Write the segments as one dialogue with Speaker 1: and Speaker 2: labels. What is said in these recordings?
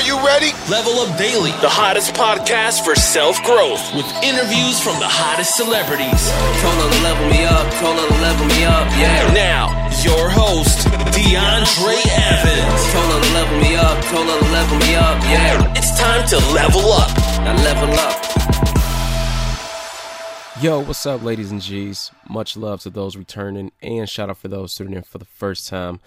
Speaker 1: Are you ready?
Speaker 2: Level Up Daily, the hottest podcast for self growth, with interviews from the hottest celebrities.
Speaker 3: Told her to level me up, told her to level me up, yeah.
Speaker 2: Now, your host, DeAndre Evans.
Speaker 3: Told her to level me up, told her to level me up, yeah.
Speaker 2: It's time to level up.
Speaker 3: Now level up.
Speaker 4: Yo, what's up, ladies and G's? Much love to those returning, and shout out for those tuning in for the first time.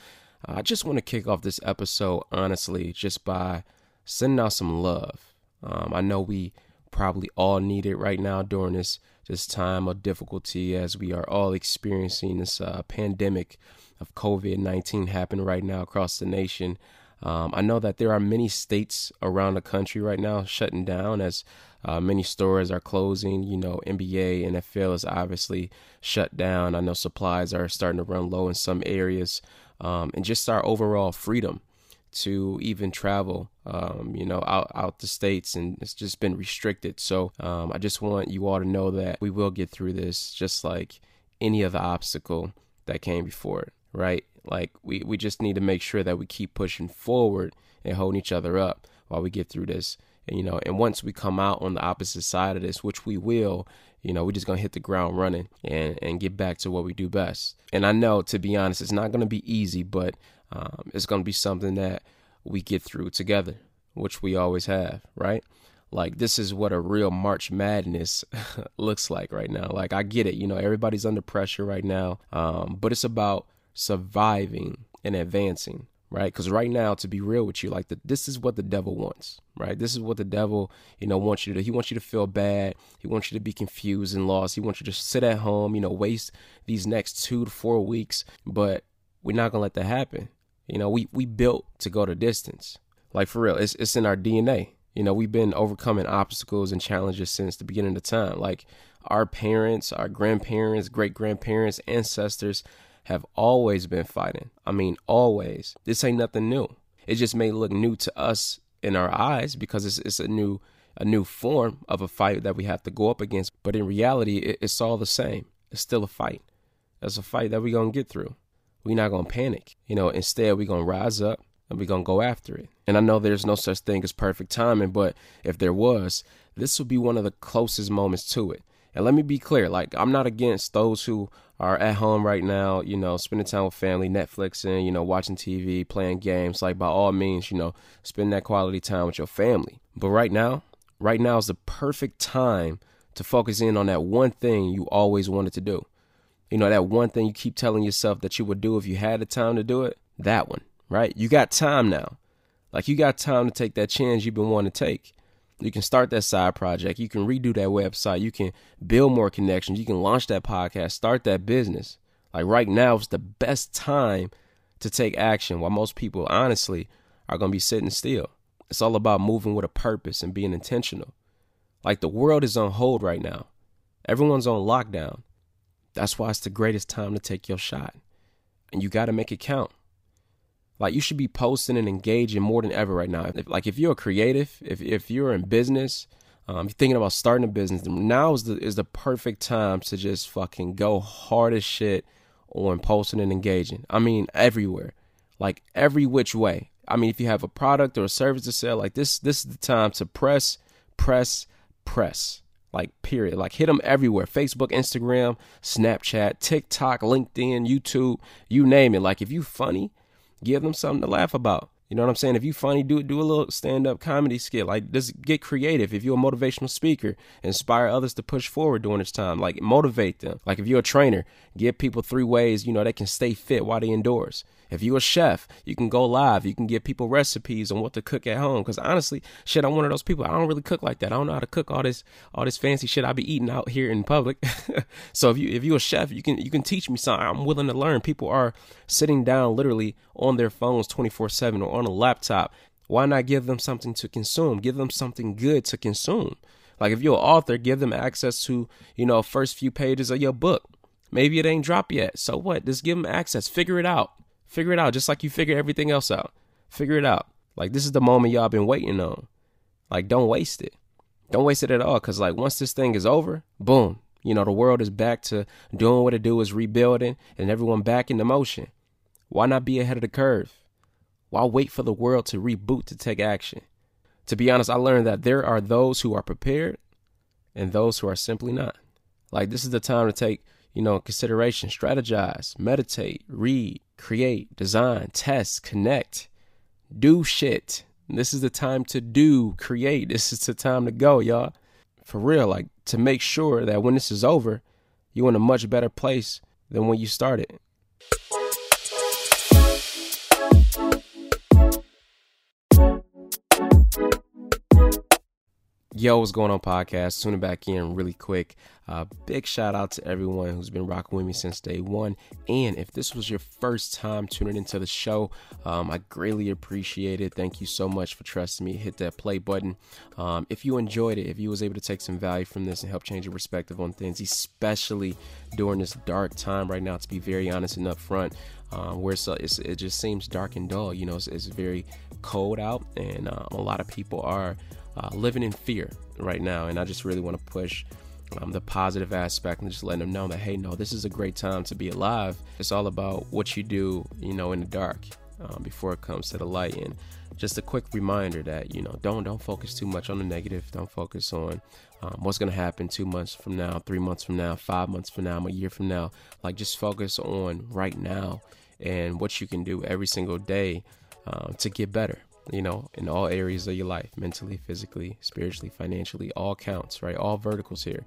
Speaker 4: I just want to kick off this episode, honestly, just by sending out some love. Um, I know we probably all need it right now during this this time of difficulty, as we are all experiencing this uh, pandemic of COVID nineteen happening right now across the nation. Um, I know that there are many states around the country right now shutting down as uh, many stores are closing. You know, NBA, NFL is obviously shut down. I know supplies are starting to run low in some areas. Um, and just our overall freedom to even travel, um, you know, out, out the states, and it's just been restricted. So um, I just want you all to know that we will get through this just like any other obstacle that came before it, right? Like we, we just need to make sure that we keep pushing forward and holding each other up while we get through this. And, you know, and once we come out on the opposite side of this, which we will, you know, we're just gonna hit the ground running and and get back to what we do best. And I know, to be honest, it's not gonna be easy, but um, it's gonna be something that we get through together, which we always have, right? Like this is what a real March Madness looks like right now. Like I get it, you know, everybody's under pressure right now, um, but it's about surviving and advancing right? Because right now, to be real with you, like the, this is what the devil wants, right? This is what the devil, you know, wants you to. He wants you to feel bad. He wants you to be confused and lost. He wants you to sit at home, you know, waste these next two to four weeks. But we're not gonna let that happen. You know, we we built to go the distance. Like for real, it's it's in our DNA. You know, we've been overcoming obstacles and challenges since the beginning of time. Like our parents, our grandparents, great grandparents, ancestors have always been fighting. I mean, always. This ain't nothing new. It just may look new to us in our eyes because it's, it's a new a new form of a fight that we have to go up against. But in reality, it, it's all the same. It's still a fight. It's a fight that we're gonna get through. We're not gonna panic. You know, instead we're gonna rise up and we're gonna go after it. And I know there's no such thing as perfect timing, but if there was, this would be one of the closest moments to it. And let me be clear, like I'm not against those who are at home right now, you know, spending time with family, Netflixing, you know, watching TV, playing games. Like by all means, you know, spend that quality time with your family. But right now, right now is the perfect time to focus in on that one thing you always wanted to do. You know, that one thing you keep telling yourself that you would do if you had the time to do it. That one, right? You got time now. Like you got time to take that chance you've been wanting to take. You can start that side project. You can redo that website. You can build more connections. You can launch that podcast, start that business. Like right now is the best time to take action while most people honestly are going to be sitting still. It's all about moving with a purpose and being intentional. Like the world is on hold right now. Everyone's on lockdown. That's why it's the greatest time to take your shot. And you got to make it count. Like you should be posting and engaging more than ever right now. If, like if you're a creative, if if you're in business, um, you're thinking about starting a business, now is the is the perfect time to just fucking go hard as shit on posting and engaging. I mean everywhere, like every which way. I mean if you have a product or a service to sell, like this this is the time to press, press, press. Like period. Like hit them everywhere. Facebook, Instagram, Snapchat, TikTok, LinkedIn, YouTube, you name it. Like if you funny give them something to laugh about. You know what I'm saying? If you funny, do do a little stand up comedy skit. Like just get creative. If you're a motivational speaker, inspire others to push forward during this time. Like motivate them. Like if you're a trainer, give people three ways you know they can stay fit while they indoors. If you're a chef, you can go live. You can give people recipes on what to cook at home. Because honestly, shit, I'm one of those people. I don't really cook like that. I don't know how to cook all this all this fancy shit I be eating out here in public. so if you if you're a chef, you can you can teach me something. I'm willing to learn. People are sitting down literally on their phones 24 seven or on a laptop. Why not give them something to consume? Give them something good to consume. Like if you're an author, give them access to you know first few pages of your book. Maybe it ain't dropped yet. So what? Just give them access. Figure it out. Figure it out just like you figure everything else out. Figure it out. Like this is the moment y'all been waiting on. Like don't waste it. Don't waste it at all cuz like once this thing is over, boom, you know the world is back to doing what it do is rebuilding and everyone back in the motion. Why not be ahead of the curve? Why wait for the world to reboot to take action? to be honest, I learned that there are those who are prepared and those who are simply not. Like this is the time to take, you know, consideration, strategize, meditate, read, create, design, test, connect, do shit. This is the time to do, create. This is the time to go, y'all. For real, like to make sure that when this is over, you're in a much better place than when you started. Yo, what's going on, podcast? Tuning back in really quick. Uh, big shout out to everyone who's been rocking with me since day one. And if this was your first time tuning into the show, um, I greatly appreciate it. Thank you so much for trusting me. Hit that play button. Um, if you enjoyed it, if you was able to take some value from this and help change your perspective on things, especially during this dark time right now, to be very honest and upfront, um, where it's, it's, it just seems dark and dull. You know, it's, it's very cold out, and uh, a lot of people are uh, living in fear right now. And I just really want to push um, the positive aspect and just letting them know that, hey, no, this is a great time to be alive. It's all about what you do, you know, in the dark um, before it comes to the light. And just a quick reminder that, you know, don't don't focus too much on the negative. Don't focus on um, what's going to happen two months from now, three months from now, five months from now, a year from now. Like, just focus on right now and what you can do every single day uh, to get better you know, in all areas of your life mentally, physically, spiritually, financially, all counts, right? All verticals here.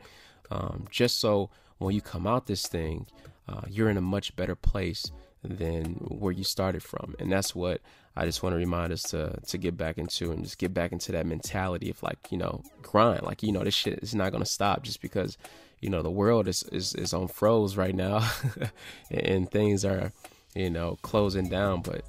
Speaker 4: Um, just so when you come out this thing, uh, you're in a much better place than where you started from. And that's what I just want to remind us to to get back into and just get back into that mentality of like, you know, grind. Like, you know, this shit is not gonna stop just because, you know, the world is is, is on froze right now and things are, you know, closing down. But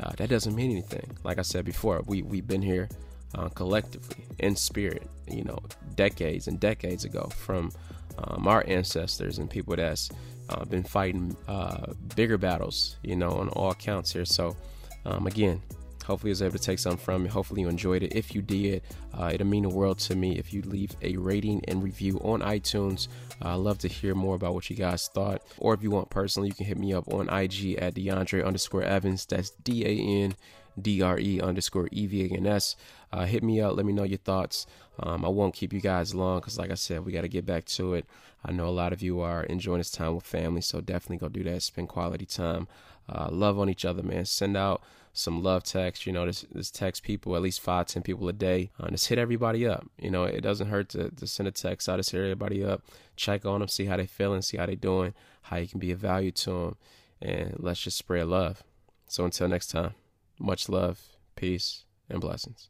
Speaker 4: uh, that doesn't mean anything. Like I said before, we we've been here uh, collectively in spirit, you know, decades and decades ago from um, our ancestors and people that's uh, been fighting uh, bigger battles, you know, on all counts here. So, um, again, Hopefully, I was able to take something from it. Hopefully, you enjoyed it. If you did, uh, it'll mean the world to me if you leave a rating and review on iTunes. Uh, I'd love to hear more about what you guys thought. Or if you want personally, you can hit me up on IG at DeAndre underscore Evans. That's D A N D R E underscore E V A N S. Uh, hit me up. Let me know your thoughts. Um, I won't keep you guys long because, like I said, we got to get back to it. I know a lot of you are enjoying this time with family, so definitely go do that. Spend quality time. Uh, love on each other, man. Send out some love text. You know, this, text people at least five, ten people a day. Uh, just hit everybody up. You know, it doesn't hurt to, to send a text out. Just hit everybody up, check on them, see how they feeling, see how they doing, how you can be of value to them, and let's just spread love. So until next time, much love, peace, and blessings.